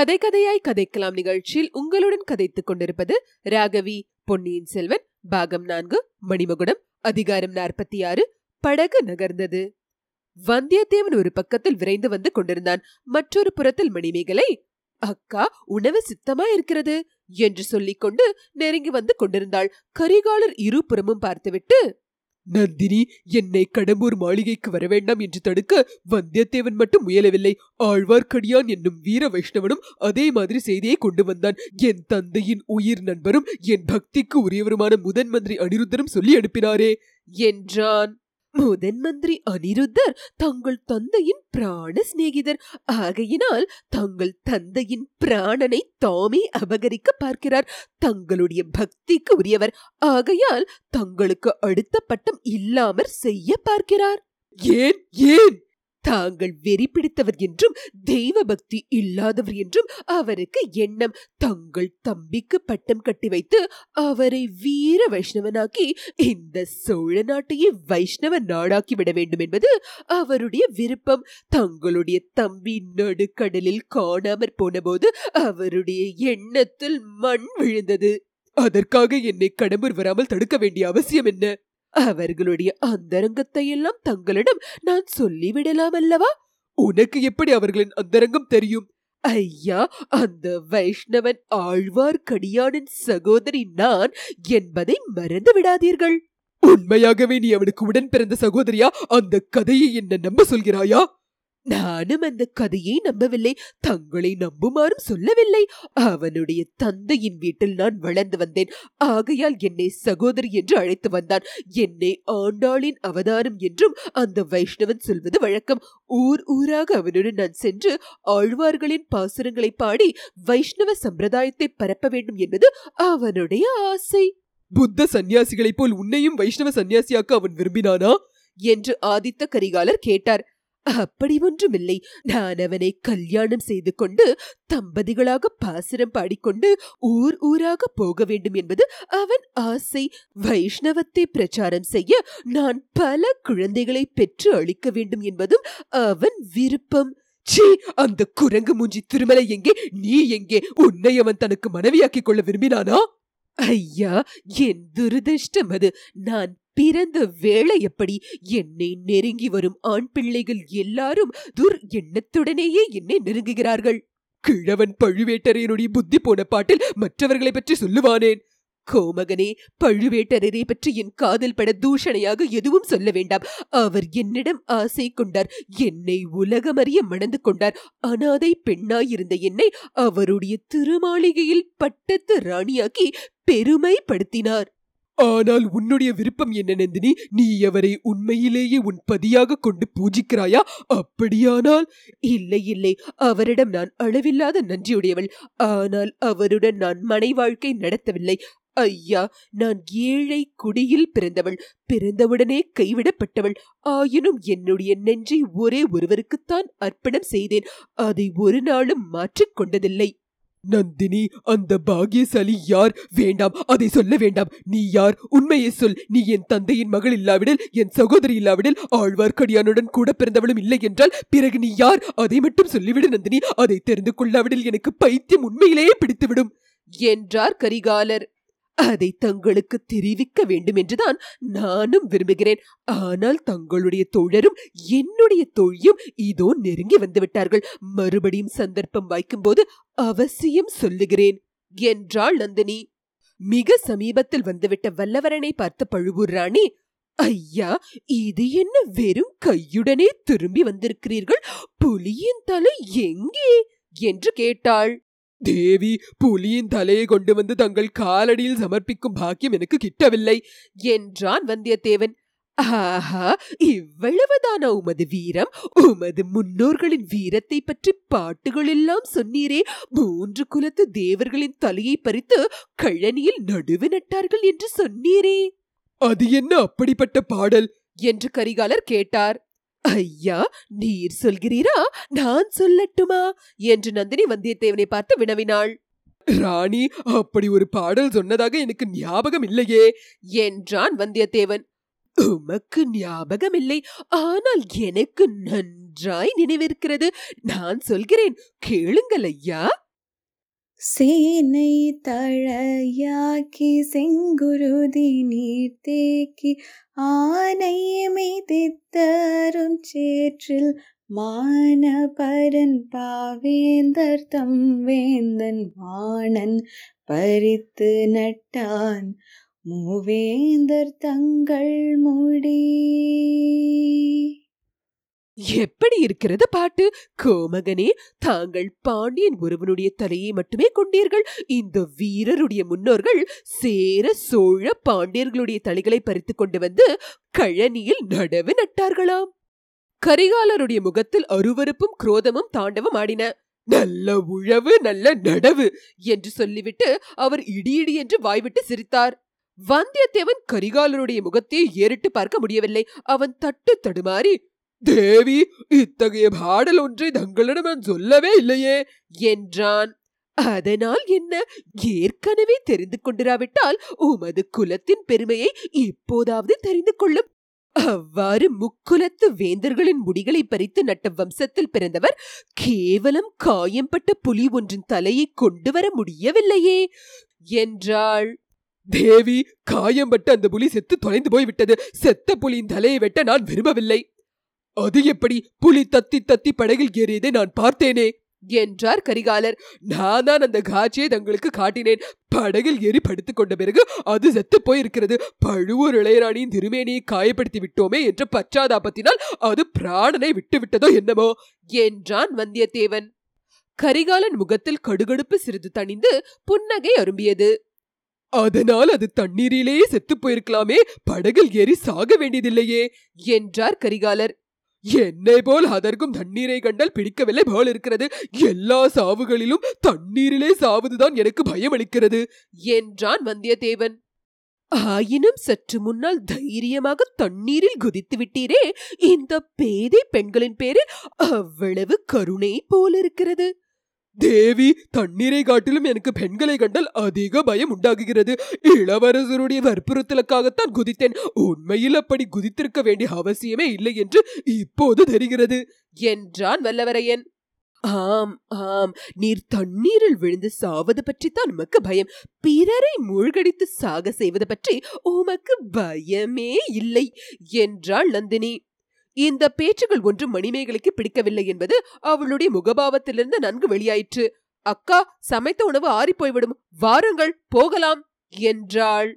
கதை கதையாய் கதைக்கலாம் நிகழ்ச்சியில் உங்களுடன் கதைத்துக் கொண்டிருப்பது ராகவி பொன்னியின் செல்வன் பாகம் நான்கு மணிமகுடம் அதிகாரம் நாற்பத்தி ஆறு படகு நகர்ந்தது. வந்தியத்தேவன் ஒரு பக்கத்தில் விரைந்து வந்து கொண்டிருந்தான். மற்றொரு புறத்தில் மணிமேகலை அக்கா உணவு சித்தமா இருக்கிறது என்று சொல்லிக் கொண்டு நெருங்கி வந்து கொண்டிருந்தாள். கரிகாலர் இருபுறமும் பார்த்துவிட்டு நந்தினி என்னை கடம்பூர் மாளிகைக்கு வரவேண்டாம் என்று தடுக்க வந்தியத்தேவன் மட்டும் முயலவில்லை. ஆழ்வார்க்கடியான் என்னும் வீர வைஷ்ணவனும் அதே மாதிரி செய்தியை கொண்டு வந்தான். என் தந்தையின் உயிர் நண்பரும் என் பக்திக்கு உரியவருமான முதன் மந்திரி அனிருத்தரும் சொல்லி அனுப்பினாரே. என்றான். முதன் மந்திரி அனிருத்தர் தங்கள் தந்தையின் பிராண சிநேகிதர். ஆகையினால் தங்கள் தந்தையின் பிராணனை தாமே அபகரிக்க பார்க்கிறார். தங்களுடைய பக்திக்கு உரியவர். ஆகையால் தங்களுக்கு அடுத்த பட்டம் இல்லாமற் செய்ய பார்க்கிறார். ஏன்? ஏன்? தாங்கள் வெறி பிடித்தவர் என்றும் தெய்வ பக்தி இல்லாதவர் என்றும் அவருக்கு எண்ணம். தங்கள் தம்பிக்கு பட்டம் கட்டி வைத்து அவரை வீர வைஷ்ணவனாக்கி இந்த சோழ நாட்டையே வைஷ்ணவ நாடாக்கி விட வேண்டும் என்பது அவருடைய விருப்பம். தங்களுடைய தம்பி நடுக்கடலில் காணாமற் போனபோது அவருடைய எண்ணத்தில் மண் விழுந்தது. அதற்காக என்னை கடம்பூர் வராமல் தடுக்க வேண்டிய அவசியம் என்ன? அவர்களுடைய அந்தரங்கத்தை எல்லாம் தங்களிடம் நான் சொல்லிவிடலாம் அல்லவா உனக்கு எப்படி அவர்களின் அந்தரங்கம் தெரியும்? ஐயா அந்த வைஷ்ணவன் ஆழ்வார்க்கடியானின் சகோதரி நான் என்பதை மறந்து விடாதீர்கள். உண்மையாகவே நீ அவனுக்கு உடன் பிறந்த சகோதரியா? அந்த கதையை என்ன நம்ப சொல்கிறாயா? நானும் அந்த கதையை நம்பவில்லை. தங்களை நம்புமாறும் சொல்லவில்லை. அவனுடைய தந்தையின் வீட்டில் நான் வளர்ந்து வந்தேன். ஆகையால் என்னை சகோதரி என்று அழைத்து வந்தான். என்னை ஆண்டாளின் அவதாரம் என்றும் அந்த வைஷ்ணவன் சொல்வது வழக்கம். ஊர் ஊராக அவனுடன் நான் சென்று ஆழ்வார்களின் பாசுரங்களை பாடி வைஷ்ணவ சம்பிரதாயத்தை பரப்ப வேண்டும் என்பது அவனுடைய ஆசை. புத்த சந்நியாசிகளைப் போல் உன்னையும் வைஷ்ணவ சந்நியாசியாக்க அவன் விரும்பினானா? என்று ஆதித்த கரிகாலர் கேட்டார். அப்படி ஒன்றுமில்லை. நான் அவனை கல்யாணம் செய்து கொண்டு தம்பதிகளாக பாசுரம் பாடிக்கொண்டு ஊர் ஊராக போக வேண்டும் என்பது அவன் ஆசை. வைஷ்ணவத்தை பிரச்சாரம் செய்ய நான் பல குழந்தைகளை பெற்று அளிக்க வேண்டும் என்பதும் அவன் விருப்பம். சீ அந்த குரங்கு மூஞ்சி திருமலை எங்கே? நீ எங்கே? உன்னை அவன் தனக்கு மனைவியாக்கிக் கொள்ள விரும்பினானா? ஐயா என் துரதிருஷ்டம் அது. நான் பிறந்த வேளை எப்படி என்னை நெருங்கி வரும் ஆண் பிள்ளைகள் எல்லாரும் துர் எண்ணத்துடனேயே என்னை நெருங்குகிறார்கள். கிழவன் பழுவேட்டரையனுடைய புத்தி போன பாட்டில் மற்றவர்களை பற்றி சொல்லுவானேன். கோமகனே பழுவேட்டரரை பற்றி என் காதல் பட தூஷணையாக எதுவும் சொல்ல வேண்டாம். அவர் என்னிடம் ஆசை கொண்டார். என்னை உலகமறிய மணந்து கொண்டார். அனாதை பெண்ணாயிருந்த என்னை அவருடைய திருமாளிகையில் பட்டத்து ராணியாக்கி பெருமைப்படுத்தினார். ஆனால் உன்னுடைய விருப்பம் என்ன நந்தினி? நீ அவரை உண்மையிலேயே உன் பதியாக கொண்டு பூஜிக்கிறாயா? அப்படியானால் இல்லை இல்லை. அவரிடம் நான் அளவில்லாத நன்றியுடையவள். ஆனால் அவருடன் நான் மனை வாழ்க்கை நடத்தவில்லை. ஐயா நான் ஏழை குடியில் பிறந்தவள். பிறந்தவுடனே கைவிடப்பட்டவள். ஆயினும் என்னுடைய நெஞ்சை ஒரே ஒருவருக்குத்தான் அர்ப்பணம் செய்தேன். அதை ஒரு நாளும் மாற்றிக் கொண்டதில்லை. நந்தினி அந்த பாகியசாலி யார்? வேண்டாம் அதை சொல்ல வேண்டாம். நீ யார்? உண்மையை சொல். நீ என் தந்தையின் மகள் இல்லாவிடில் என் சகோதரி இல்லாவிடில் ஆழ்வார்க்கடியானுடன் கூட பிறந்தவளும் இல்லை என்றால் பிறகு நீ யார்? அதை மட்டும் சொல்லிவிடு நந்தினி. அதை தெரிந்து கொள்ளாவிடில் எனக்கு பைத்தியம் உண்மையிலேயே பிடித்துவிடும். என்றார் கரிகாலர். அதை தங்களுக்கு தெரிவிக்க வேண்டும் என்றுதான் நானும் விரும்புகிறேன். ஆனால் தங்களுடைய தோழரும் என்னுடைய தோழியும் இதோ நெருங்கி வந்துவிட்டார்கள் மறுபடியும் சந்தர்ப்பம் வாய்க்கும்போது அவசியம் சொல்லுகிறேன். என்றாள் நந்தினி. மிக சமீபத்தில் வந்துவிட்ட வல்லவரனை பார்த்த பழுவூர் ராணி ஐயா இது என்ன வெறும் கையுடனே திரும்பி வந்திருக்கிறீர்கள்? புலியின் தலை எங்கே? என்று கேட்டாள். தேவி புலியின் தலையை கொண்டு வந்து தங்கள் காலடியில் சமர்ப்பிக்கும் பாக்கியம் எனக்கு கிட்டவில்லை என்றான் வந்தியத்தேவன் ஆஹா இவ்வளவுதானா உமது வீரம் உமது முன்னோர்களின் வீரத்தை பற்றி பாட்டுகள் எல்லாம் சொன்னீரே மூன்று குலத்து தேவர்களின் தலையை பறித்து கழனியில் நடுவு நட்டார்கள் என்று சொன்னீரே அது என்ன அப்படிப்பட்ட பாடல் என்று கரிகாலர் கேட்டார் ஐயா நீர் சொல்கிறீரா? நான் சொல்லட்டுமா? என்று நந்தினி வந்தியத்தேவனை பார்த்து வினவினாள். ராணி அப்படி ஒரு பாடல் சொன்னதாக எனக்கு ஞாபகம் இல்லையே என்றான் வந்தியத்தேவன். உமக்கு ஞாபகமில்லை ஆனால் எனக்கு நன்றாய் நினைவிருக்கிறது. நான் சொல்கிறேன் கேளுங்கள் ஐயா. சேனை தழையாக்கி செங்குருதி நீர் தேக்கி ஆனை மிதித்தரும் சேற்றில் மானபரன் பாவேந்தர் தம் வேந்தன் வாணன் பறித்து நட்டான் மூவேந்தர் தங்கள் முடி. எப்படி இருக்கிறது பாட்டு? கோமகனே தாங்கள் பாண்டியன் ஒருவனுடைய தலையை மட்டுமே கொண்டீர்கள். இந்த வீரருடைய முன்னோர்கள் சேர சோழ பாண்டியர்களுடைய தலைகளை பறித்து கொண்டு வந்து கழனியில் நடவு நட்டார்களாம். கரிகாலருடைய முகத்தில் அருவருப்பும் குரோதமும் தாண்டவம் ஆடின. நல்ல உழவு நல்ல நடவு என்று சொல்லிவிட்டு அவர் இடியிடி என்று வாய்விட்டு சிரித்தார். வந்தியத்தேவன் கரிகாலருடைய முகத்தை ஏறிட்டு பார்க்க முடியவில்லை. அவன் தட்டு தடுமாறி தேவி இத்தகைய பாடல் ஒன்றை தங்களிடம் நான் சொல்லவே இல்லையே என்றான். அதனால் என்ன? ஏற்கனவே தெரிந்து கொண்டிராவிட்டால் உமது குலத்தின் பெருமையை இப்போதாவது தெரிந்து கொள்ளும். அவ்வாறு முக்குலத்து வேந்தர்களின் முடிகளை பறித்து நட்ட வம்சத்தில் பிறந்தவர் கேவலம் காயம்பட்ட புலி ஒன்றின் தலையை கொண்டு வர முடியவில்லையே என்றாள். தேவி காயம்பட்டு அந்த புலி செத்து தொலைந்து போய்விட்டது. செத்த புலியின் தலையை வெட்ட நான் விரும்பவில்லை. அது எப்படி புலி தத்தி தத்தி படகில் ஏறியதை நான் பார்த்தேனே? என்றார் கரிகாலர். நான் தான் அந்த காட்சியை தங்களுக்கு காட்டினேன். படகில் ஏறி படுத்துக் கொண்ட பிறகு அது செத்து போயிருக்கிறது. பழுவூர் இளையராணியின் திருமேனியை காயப்படுத்தி விட்டோமே என்ற பச்சாதாபத்தினால் அது பிராணனை விட்டுவிட்டதோ என்னமோ? என்றான் வந்தியத்தேவன். கரிகாலன் முகத்தில் கடுகடுப்பு சிறிது தணிந்து புன்னகை அரும்பியது. அதனால் அது தண்ணீரிலேயே செத்து போயிருக்கலாமே. படகில் ஏறி சாக வேண்டியதில்லையே என்றார் கரிகாலர். என்னை போல் அதற்கும் தண்ணீரை கண்டால் பிடிக்கவில்லை போல் இருக்கிறது. எல்லா சாவுகளிலும் தண்ணீரிலே சாவதுதான் எனக்கு பயம் அளிக்கிறது என்றான் வந்தியத்தேவன். ஆயினும் சற்று முன்னால் தைரியமாக தண்ணீரில் குதித்து விட்டீரே இந்த பேதை பெண்களின் பேரில் அவ்வளவு கருணை போல் இருக்கிறது தேவி தண்ணீரை காட்டிலும் எனக்கு பெண்களை கண்டால் அதிக பயம் உண்டாகுகிறது. இளவரசருடைய வற்புறுத்தலுக்காகத்தான் குதித்தேன். உண்மையில் அப்படி குதித்திருக்க வேண்டிய அவசியமே இல்லை என்று இப்போது தெரிகிறது. என்றான் வல்லவரையன். ஆம் ஆம். நீர் தண்ணீரில் விழுந்து சாவது பற்றித்தான் உமக்கு பயம். பிறரை மூழ்கடித்து சாக செய்வது பற்றி உமக்கு பயமே இல்லை என்றாள் நந்தினி. இந்த பேச்சுகள் ஒன்றும் மணிமேகலைக்கு பிடிக்கவில்லை என்பது அவளுடைய முகபாவத்திலிருந்து நன்கு வெளியாயிற்று. அக்கா சமைத்த உணவு ஆறிப்போய்விடும். வாருங்கள் போகலாம் என்றாள்.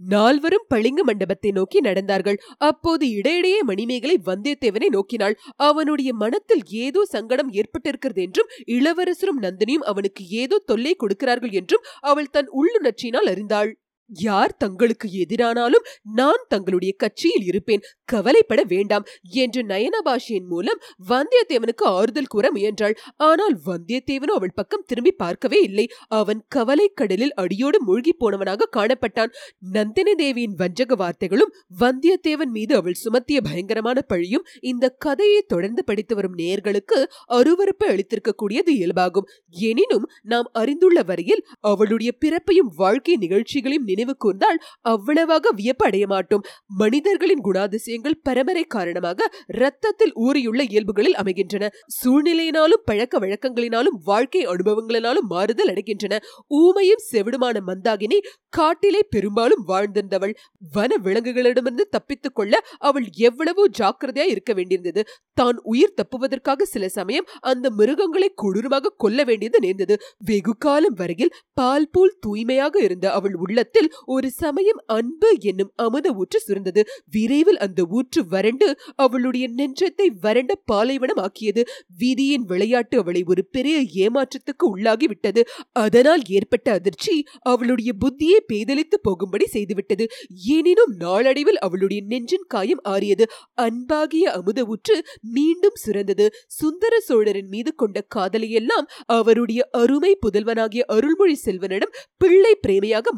நால்வரும் பளிங்கு மண்டபத்தை நோக்கி நடந்தார்கள். அப்போது இடையிடையே மணிமேகலை வந்தியத்தேவனை நோக்கினாள். அவனுடைய மனத்தில் ஏதோ சங்கடம் ஏற்பட்டிருக்கிறது என்றும் இளவரசரும் நந்தினியும் அவனுக்கு ஏதோ தொல்லை கொடுக்கிறார்கள் என்றும் அவள் தன் உள்ளுணர்ச்சியினால் அறிந்தாள். யார் தங்களுக்கு எதிரானாலும் நான் தங்களுடைய கட்சியில் இருப்பேன். கவலைப்பட வேண்டாம் என்று நயனபாஷியின் மூலம் வந்தியத்தேவனுக்கு ஆறுதல் கூற முயன்றாள். ஆனால் வந்தியத்தேவனும் அவள் பக்கம் திரும்பி பார்க்கவே இல்லை. அவன் கவலை கடலில் அடியோடு மூழ்கி போனவனாக காணப்பட்டான். நந்தினி தேவியின் வஞ்சக வார்த்தைகளும் வந்தியத்தேவன் மீது அவள் சுமத்திய பயங்கரமான பழியும் இந்த கதையை தொடர்ந்து படித்து வரும் நேர்களுக்கு அருவறுப்பு அளித்திருக்கக்கூடியது இயல்பாகும். எனினும் நாம் அறிந்துள்ள வரையில் அவளுடைய பிறப்பையும் வாழ்க்கை நிகழ்ச்சிகளையும் நினைவு கூர்ந்தால் அவ்வளவாக வியப்படைய மாட்டோம். மனிதர்களின் குணாதிசயங்கள் பரம்பரை காரணமாக ரத்தத்தில் ஊறியுள்ள இயல்புகளில் அமைகின்றன. சூழ்நிலையினாலும் பழக்க வழக்கங்களினாலும் வாழ்க்கை அனுபவங்களினாலும் மாறுதல் அடைகின்றன. ஊமையும் செவிடுமான மந்தாகினி காட்டிலே பெரும்பாலும் வாழ்ந்திருந்தவள். வன விலங்குகளிடமிருந்து தப்பித்துக் கொள்ள அவள் எவ்வளவோ ஜாக்கிரதையா இருக்க வேண்டியிருந்தது. தான் உயிர் தப்புவதற்காக சில சமயம் அந்த மிருகங்களை கொடூரமாக கொல்ல வேண்டியது நேர்ந்தது. வெகு காலம் வரையில் பால் போல் தூய்மையாக இருந்த அவள் உள்ளத்தில் ஒரு சமயம் அன்பு என்னும் அமுத ஊற்று சுரந்தது. விரைவில் அந்த ஊற்று வறண்டு அவளுடைய நெஞ்சத்தை வறண்ட பாலைவனம் ஆக்கியது வீதியின் விளையாட்டு அவளை ஒரு பெரிய ஏமாற்றத்துக்கு உள்ளாகி விட்டது அதனால் ஏற்பட்ட அதிர்ச்சி அவளுடைய புத்தியை பேதலித்து போகும்படி செய்துவிட்டது. எனினும் நாளடைவில் அவளுடைய நெஞ்சின் காயம் ஆறியது. அன்பாகிய அமுத ஊற்று மீண்டும் சுரந்தது. சுந்தர சோழரின் மீது கொண்ட காதலையெல்லாம் அவருடைய அருமை புதல்வனாகிய அருள்மொழி செல்வனிடம் பிள்ளை பிரேமையாக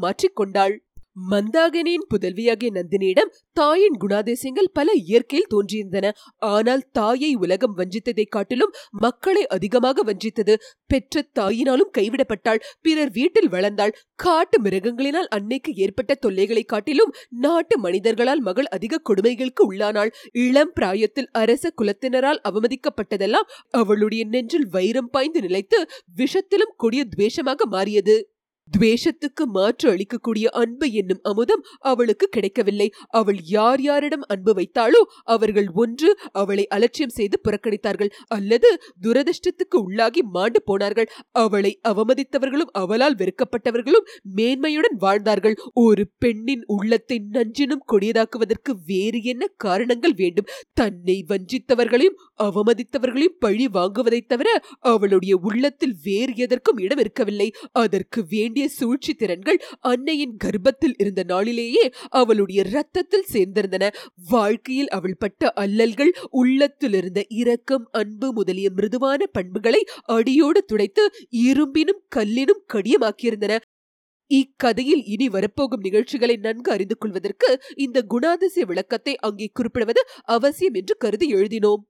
மாற்றிக்கொண்டாள் மந்தாகினியின் புதல்வியாகிய நந்தினியிடம் தாயின் குணாதிசயங்கள் பல இயற்கையில் தோன்றியிருந்தன. ஆனால் தாயை உலகம் வஞ்சித்ததைக் காட்டிலும் மக்களை அதிகமாக வஞ்சித்தது பெற்ற தாயினாலும் கைவிடப்பட்டாள். பிறர் வீட்டில் வளர்ந்தாள். காட்டு மிருகங்களினால் அன்னைக்கு ஏற்பட்ட தொல்லைகளைக் காட்டிலும் நாட்டு மனிதர்களால் மகள் அதிக கொடுமைகளுக்கு உள்ளானாள். இளம் பிராயத்தில் அரச குலத்தினரால் அவமதிக்கப்பட்டதெல்லாம் அவளுடைய நெஞ்சில் வைரம் பாய்ந்து நிலைத்து விஷத்திலும் கொடிய துவேஷமாக மாறியது. துவேஷத்துக்கு மாற்று அளிக்கக்கூடிய அன்பு என்னும் அமுதம் அவளுக்கு கிடைக்கவில்லை. அவள் யார் யாரிடம் அன்பு வைத்தாளோ அவர்கள் ஒன்று அவளை அலட்சியம் செய்து புறக்கணித்தார்கள். அல்லது துரதிருஷ்டத்துக்கு உள்ளாகி மாண்டு போனார்கள். அவளை அவமதித்தவர்களும் அவளால் வெறுக்கப்பட்டவர்களும் மேன்மையுடன் வாழ்ந்தார்கள். ஒரு பெண்ணின் உள்ளத்தை நஞ்சினும் கொடியதாக்குவதற்கு வேறு என்ன காரணங்கள் வேண்டும்? தன்னை வஞ்சித்தவர்களையும் அவமதித்தவர்களையும் பழி வாங்குவதைத் தவிர அவளுடைய உள்ளத்தில் வேறு எதற்கும் இடம் இருக்கவில்லை அதற்கு வேண்டும் வேண்டிய சூழ்ச்சி திறன்கள் அன்னையின் கர்ப்பத்தில் இருந்த நாளிலேயே அவளுடைய ரத்தத்தில் சேர்ந்திருந்தன. வாழ்க்கையில் அவள் பட்ட அல்லல்கள் உள்ளத்தில் இருந்த இரக்கம் அன்பு முதலிய மிருதுவான பண்புகளை அடியோடு துடைத்து இரும்பினும் கல்லினும் கடியமாக்கியிருந்தன. இக்கதையில் இனி வரப்போகும் நிகழ்ச்சிகளை நன்கு அறிந்து கொள்வதற்கு இந்த குணாதிசய விளக்கத்தை அங்கே குறிப்பிடுவது அவசியம் என்று கருதி எழுதினோம்.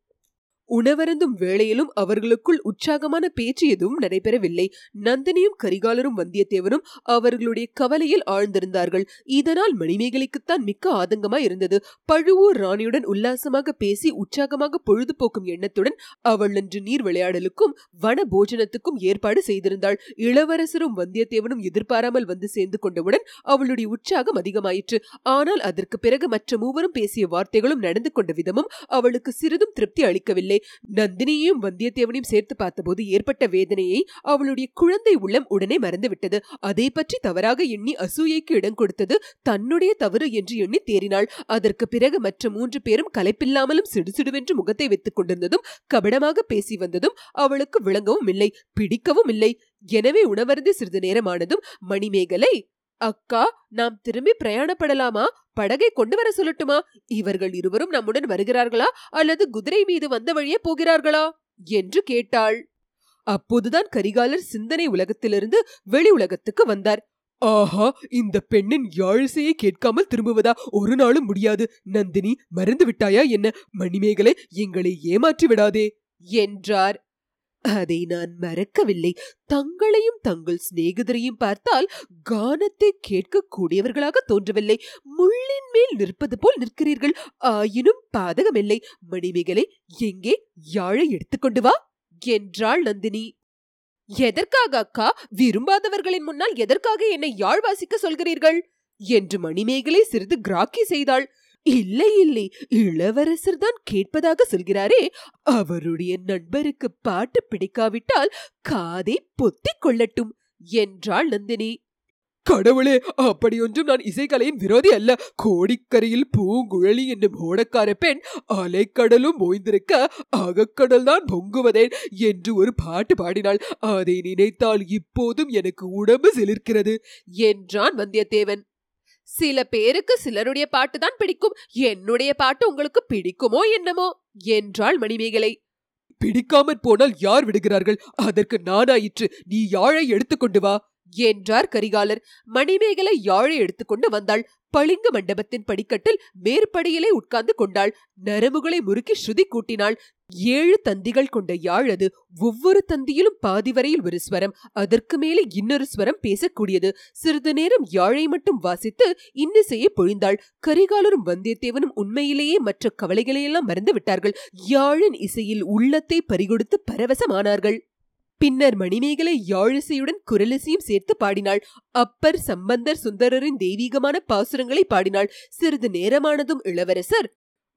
உணவருந்தும் வேளையிலும் அவர்களுக்குள் உற்சாகமான பேச்சு எதுவும் நடைபெறவில்லை. நந்தினியும் கரிகாலரும் வந்தியத்தேவனும் அவர்களுடைய கவலையில் ஆழ்ந்திருந்தார்கள். இதனால் மணிமேகலைக்குத்தான் மிக்க ஆதங்கமாய் இருந்தது. பழுவூர் ராணியுடன் உல்லாசமாக பேசி உற்சாகமாக பொழுதுபோக்கும் எண்ணத்துடன் அவள் அன்று நீர் விளையாடலுக்கும் வன போஜனத்துக்கும் ஏற்பாடு செய்திருந்தாள். இளவரசரும் வந்தியத்தேவனும் எதிர்பாராமல் வந்து சேர்ந்து கொண்டவுடன் அவளுடைய உற்சாகம் அதிகமாயிற்று. ஆனால் அதற்கு பிறகு மற்ற மூவரும் பேசிய வார்த்தைகளும் நடந்து கொண்ட விதமும் அவளுக்கு சிறிதும் திருப்தி அளிக்கவில்லை. நந்தினியையும் வந்தியத்தேவனையும் சேர்த்து பார்த்தபோது ஏற்பட்ட வேதனையை அவளுடைய குழந்தை உள்ளம் உடனே மறந்துவிட்டது. அதை பற்றி தவறாக எண்ணி அசூயைக்கு இடம் கொடுத்தது தன்னுடைய தவறு என்று எண்ணி தேறினாள். அதற்கு பிறகு மற்ற மூன்று பேரும் கலைப்பில்லாமலும் சிடுசிடுவென்று முகத்தை வைத்துக் கொண்டிருந்ததும் கபடமாக பேசி வந்ததும் அவளுக்கு விளங்கவும் இல்லை பிடிக்கவும் இல்லை. எனவே உணவருந்து சிறிது நேரமானதும் மணிமேகலை அக்கா நாம் திரும்பி பிரயாணப்படலாமா? படகை கொண்டு வர சொல்லட்டுமா? இவர்கள் இருவரும் நம்முடன் வருகிறார்களா? அல்லது குதிரை மீது வந்த வழியே போகிறார்களா? என்று கேட்டாள். அப்போதுதான் கரிகாலர் சிந்தனை உலகத்திலிருந்து வெளி உலகத்துக்கு வந்தார். ஆஹா இந்த பெண்ணின் யாழிசையை கேட்காமல் திரும்புவதா? ஒரு நாளும் முடியாது. நந்தினி மறந்து விட்டாயா என்ன? மணிமேகலை எங்களை ஏமாற்றி விடாதே! என்றார். அதை நான் மறக்கவில்லை. தங்களையும் தங்கள் சிநேகிதரையும் பார்த்தால் கானத்தை கேட்கக்கூடியவர்களாக தோன்றவில்லை. முள்ளின் மேல் நிற்பது போல் நிற்கிறீர்கள். ஆயினும் பாதகமில்லை. மணிமேகலை எங்கே? யாழை எடுத்துக்கொண்டு வா. என்றாள் நந்தினி. எதற்காக அக்கா? விரும்பாதவர்களின் முன்னால் எதற்காக என்னை யாழ் வாசிக்க சொல்கிறீர்கள்? என்று மணிமேகலை சிறிது கிராக்கி செய்தாள். இல்லை இல்லை. இளவரசர் தான் கேட்பதாக சொல்கிறாரே. அவருடைய நண்பருக்கு பாட்டு பிடிக்காவிட்டால் காதை பொத்திக் கொள்ளட்டும் என்றாள் நந்தினி. கடவுளே அப்படியொன்றும் நான் இசைக்கலையின் விரோதி அல்ல. கோடிக்கரையில் பூங்குழலி என்னும் ஓடக்கார பெண் அலைக்கடலும் ஓய்ந்திருக்க அகக்கடல் தான் பொங்குவதேன் என்று ஒரு பாட்டு பாடினாள். அதை நினைத்தால் இப்போதும் எனக்கு உடம்பு செலிர்க்கிறது என்றான் வந்தியத்தேவன். சில பேருக்கு சிலருடைய பாட்டு தான் பிடிக்கும். என்னுடைய பாட்டு உங்களுக்கு பிடிக்குமோ என்னமோ? என்றாள் மணிமேகலை. பிடிக்காமற் போனால் யார் விடுகிறார்கள்? அதற்கு நானாயிற்று. நீ யாழை எடுத்துக்கொண்டு வா. என்றார் கரிகாலர். மணிமேகலை யாழை எடுத்துக்கொண்டு வந்தாள். பளிங்கு மண்டபத்தின் படிக்கட்டில் மேற்படியிலே உட்கார்ந்து கொண்டாள். நரம்புகளை முறுக்கி ஸ்ருதி கூட்டினாள். ஏழு தந்திகள் கொண்ட யாழ் அது. ஒவ்வொரு தந்தியிலும் பாதி வரையில் ஒரு ஸ்வரம். அதற்கு மேலே இன்னொரு ஸ்வரம் பேசக்கூடியது. சிறிது நேரம் யாழை மட்டும் வாசித்து இன்னிசையை பொழிந்தாள். கரிகாலரும் வந்தியத்தேவனும் உண்மையிலேயே மற்ற கவலைகளையெல்லாம் மறந்து விட்டார்கள் யாழின் இசையில் உள்ளத்தை பறிகொடுத்து பரவசமானார்கள். பின்னர் மணிமேகலை யாழிசையுடன் குரலிசையும் சேர்த்து பாடினாள். அப்பர் சம்பந்தர் சுந்தரரின் தெய்வீகமான பாசுரங்களை பாடினாள். சிறிது நேரமானதும் இளவரசர்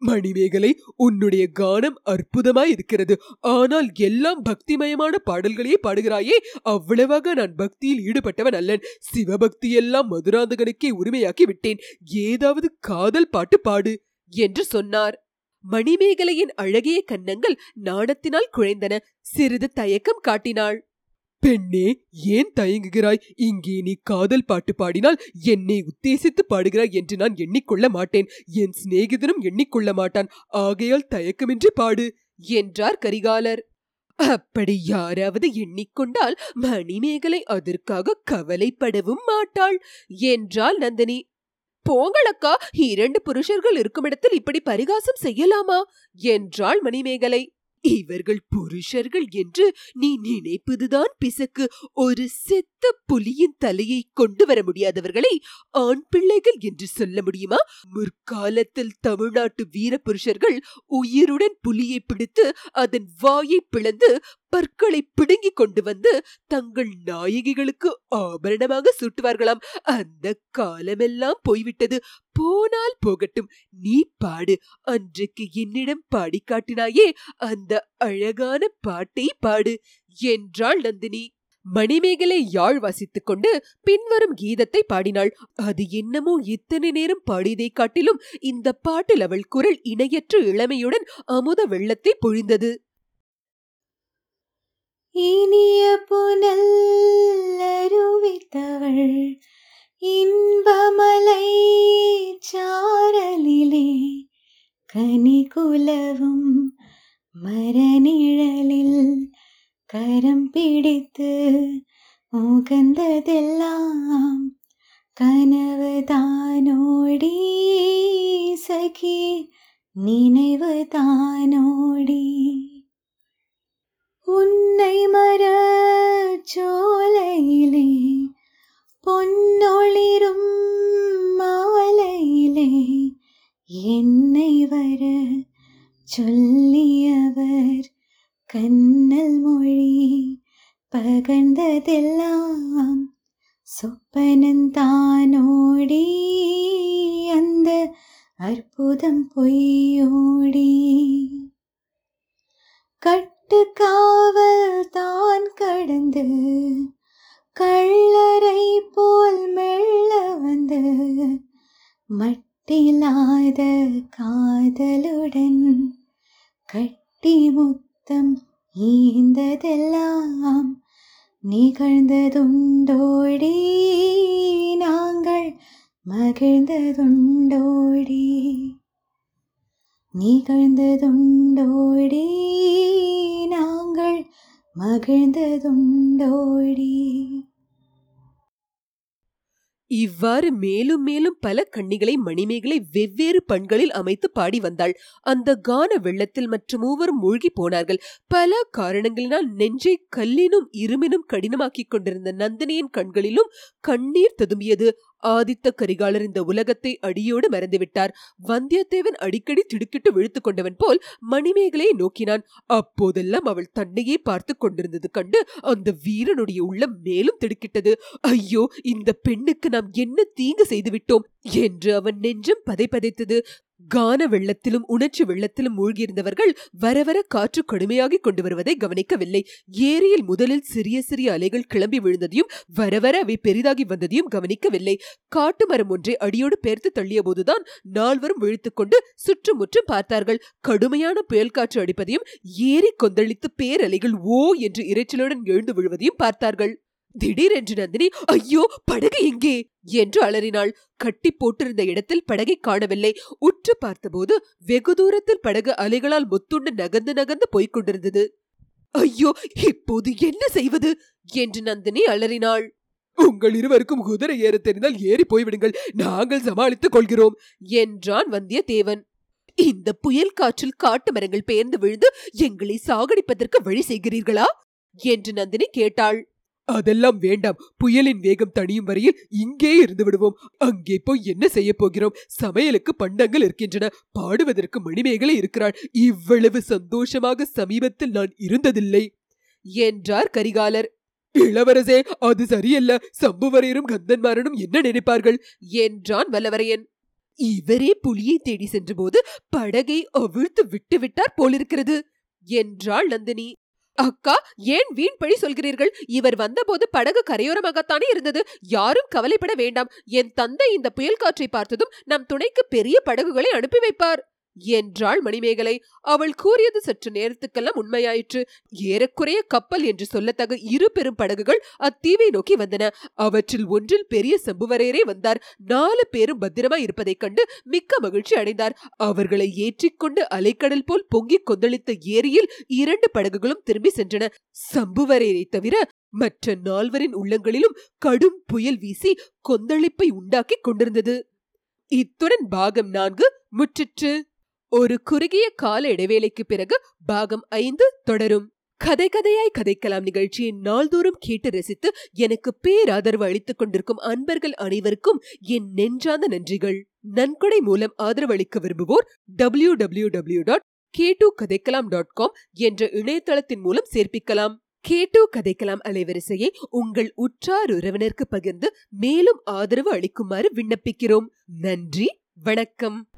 மணிமேகலை உன்னுடைய கானம் அற்புதமாய் இருக்கிறது ஆனால் எல்லாம் பக்திமயமான பாடல்களையே பாடுகிறாயே. அவ்வளவாக நான் பக்தியில் ஈடுபட்டவன் அல்லன். சிவபக்தி எல்லாம் மதுராந்தகனுக்கே உரிமையாக்கி விட்டேன். ஏதாவது காதல் பாட்டு பாடு என்று சொன்னார். மணிமேகலையின் அழகிய கன்னங்கள் நாணத்தினால் குழைந்தன. சிறிது தயக்கம் காட்டினாள். பெண்ணே ஏன் தயங்குகிறாய்? இங்கே நீ காதல் பாட்டு பாடினால் என்னை உத்தேசித்து பாடுகிறாய் என்று நான் எண்ணிக்கொள்ள மாட்டேன். என் சிநேகிதனும் எண்ணிக்கொள்ள மாட்டான். ஆகையால் தயக்கமின்றி பாடு என்றார் கரிகாலர். அப்படி யாராவது எண்ணிக்கொண்டால் மணிமேகலை அதற்காக கவலைப்படவும் மாட்டாள் என்றாள் நந்தினி. போங்களக்கா இரண்டு புருஷர்கள் இருக்கும் இடத்தில் இப்படி பரிகாசம் செய்யலாமா? என்றாள் மணிமேகலை. இவர்கள் புருஷர்கள் என்று நீ நினைப்பதுதான் பிசக்கு. ஒரு செத்த புலியின் தலையை கொண்டு வர முடியாதவர்களை ஆண் பிள்ளைகள் என்று சொல்ல முடியுமா? முற்காலத்தில் தமிழ்நாட்டு வீர புருஷர்கள் உயிருடன் புலியை பிடித்து அதன் வாயை பிளந்து பற்களை பிடுங்கிக் கொண்டு வந்து தங்கள் நாயகிகளுக்கு ஆபரணமாக சூட்டுவார்களாம். அந்த காலமெல்லாம் போய்விட்டது. போனால் போகட்டும். நீ பாடு. அன்றைக்கு என்னிடம் பாடி காட்டினாயே அந்த அழகான பாட்டை பாடு என்றாள் நந்தினி. மணிமேகலை யாழ் வாசித்துக் கொண்டு பின்வரும் கீதத்தை பாடினாள். அது என்னமோ இத்தனை நேரம் பாடியதை காட்டிலும் இந்த பாட்டில் அவள் குரல் இணையற்ற இளமையுடன் அமுத வெள்ளத்தை பொழிந்தது. இனிய புனல் அருவித்தவள் இன்பமலை சாரலிலே கனி குலவும் மரநிழலில் கரம் பிடித்து உகந்ததெல்லாம் கனவு தானோடி சகி நினைவு தானோடி உன்னை மர சோலையிலே பொன்னொளிரும் மாலையிலே என்னை வர சொல்லியவர் கண்ணல் மொழி பகர்ந்ததெல்லாம் சொப்பனந்தானோடி அந்த அற்புதம் பொய்யோடி. கட் வீட்டு காவல் தான் கடந்து கள்ளரை போல் மெல்ல வந்து மட்டிலாத காதலுடன் கட்டி முத்தம் ஈந்ததெல்லாம் நிகழ்ந்ததுண்டோடி. நாங்கள் மகிழ்ந்ததுண்டோடி. நிகழ்ந்ததுண்டோடி நாங்கள் மகிழ்ந்ததுண்டோடி. இவ்வாறு மேலும் மேலும் பல கண்ணிகளை மணிமேகலை வெவ்வேறு பண்களில் அமைத்து பாடி வந்தாள். அந்த கான வெள்ளத்தில் மற்ற மூவரும் மூழ்கி போனார்கள். பல காரணங்களினால் நெஞ்சை கல்லினும் இருமினும் கடினமாக்கிக் கொண்டிருந்த நந்தினியின் கண்களிலும் கண்ணீர் ததும்பியது. ஆதித்த கரிகாலர் இந்த உலகத்தை அடியோடு மறந்துவிட்டார். வந்தியத்தேவன் அடிக்கடி திடுக்கிட்டு விழுத்து கொண்டவன் போல் மணிமேகலையை நோக்கினான். அப்போதெல்லாம் அவள் தன்னையே பார்த்து கொண்டிருந்தது கண்டு அந்த வீரனுடைய உள்ளம் மேலும் திடுக்கிட்டது. ஐயோ இந்த பெண்ணுக்கு நாம் என்ன தீங்கு செய்துவிட்டோம்? என்று அவன் நெஞ்சம் பதைபதைத்தது. கான வெள்ளத்திலும் உணர்ச்சி வெள்ளத்திலும் மூழ்கியிருந்தவர்கள் வரவர காற்று கடுமையாகிக் கொண்டு வருவதை கவனிக்கவில்லை. ஏரியில் முதலில் சிறிய சிறிய அலைகள் கிளம்பி விழுந்ததையும் வரவர அவை பெரிதாகி வந்ததையும் கவனிக்கவில்லை. காட்டு மரம் ஒன்றை அடியோடு பெயர்த்து தள்ளிய போதுதான் நால்வரும் விழித்துக்கொண்டு சுற்றுமுற்றும் பார்த்தார்கள். கடுமையான புயல் காற்று அடிப்பதையும் ஏரி கொந்தளித்து பேரலைகள் ஓ என்று இரைச்சலுடன் எழுந்து விழுவதையும் பார்த்தார்கள். திடீரென்று நந்தினி ஐயோ படகு எங்கே? என்று அலறினாள். கட்டி போட்டிருந்த இடத்தில் படகை காணவில்லை. உற்று பார்த்தபோது வெகு தூரத்தில் படகு அலைகளால் முத்துண்டு நகர்ந்து நகர்ந்து போய்க் கொண்டிருந்தது. ஐயோ இப்போது என்ன செய்வது? என்று நந்தினி அலறினாள். உங்கள் இருவருக்கும் குதிரை ஏற தெரிந்தால் ஏறி போய்விடுங்கள். நாங்கள் சமாளித்துக் கொள்கிறோம் என்றான் வந்தியத்தேவன். இந்த புயல் காற்றில் காட்டு மரங்கள் பெயர்ந்து விழுந்து எங்களை சாகடிப்பதற்கு வழி செய்கிறீர்களா? என்று நந்தினி கேட்டாள். அதெல்லாம் வேண்டாம். புயலின் வேகம் தணியும் வரையில் இங்கே இருந்து விடுவோம். அங்கே போய் என்ன செய்ய போகிறோம்? சமையலுக்கு பண்டங்கள் இருக்கின்றன. பாடுவதற்கு மணிமேகலை இருக்கிறாள். இவ்வளவு சந்தோஷமாக சமீபத்தில் நான் இருந்ததில்லை. என்றார் கரிகாலர். இளவரசே அது சரியல்ல. சம்புவரையரும் கந்தன்மாரனும் என்ன நினைப்பார்கள்? என்றான் வல்லவரையன். இவரே புலியை தேடி சென்றபோது படகை அவிழ்த்து விட்டு விட்டார் போலிருக்கிறது. என்றாள் நந்தினி. அக்கா ஏன் வீண் பழி சொல்கிறீர்கள்? இவர் வந்தபோது படகு கரையோரமாகத்தானே இருந்தது. யாரும் கவலைப்பட வேண்டாம். என் தந்தை இந்த புயல் காற்றை பார்த்ததும் நம் துணைக்கு பெரிய படகுகளை அனுப்பி வைப்பார். என்றாள் மணிமேகலை. அவள் கூறியது சற்று நேரத்துக்கெல்லாம் உண்மையாயிற்று. ஏறக்குறைய கப்பல் என்று சொல்லத்தக இரு பெரும் படகுகள் அத்தீவை நோக்கி வந்தன. அவற்றில் ஒன்றில் பெரிய சம்புவரையரே வந்தார். நாலு பேரும் பத்திரமாய் இருப்பதைக் கண்டு மிக்க மகிழ்ச்சி அடைந்தார். அவர்களை ஏற்றிக்கொண்டு அலைக்கடல் போல் பொங்கிக் கொந்தளித்த ஏரியில் இரண்டு படகுகளும் திரும்பி சென்றன. சம்புவரையரை தவிர மற்ற நால்வரின் உள்ளங்களிலும் கடும் புயல் வீசி கொந்தளிப்பை உண்டாக்கிக் கொண்டிருந்தது. இத்துடன் பாகம் நான்கு முற்றிற்று. ஒரு குறுகிய கால இடைவேளைக்கு பிறகு பாகம் ஐந்து தொடரும். கதை கதையாய் கதைக்கலாம் நிகழ்ச்சியை நாள்தோறும் கேட்டு ரசித்து எனக்கு பேராதரவு அளித்துக் கொண்டிருக்கும் அன்பர்கள் அனைவருக்கும் என் நெஞ்சார்ந்த நன்றிகள். நன்கொடை மூலம் ஆதரவு அளிக்க விரும்புவோர் W W W dot K two Kathaikkalam dot com என்ற இணையதளத்தின் மூலம் சேர்ப்பிக்கலாம். கேட்டு கதைக்கலாம் அலைவரிசையை உங்கள் உற்றார் உறவினருக்கு பகிர்ந்து மேலும் ஆதரவு அளிக்குமாறு விண்ணப்பிக்கிறோம். நன்றி வணக்கம்.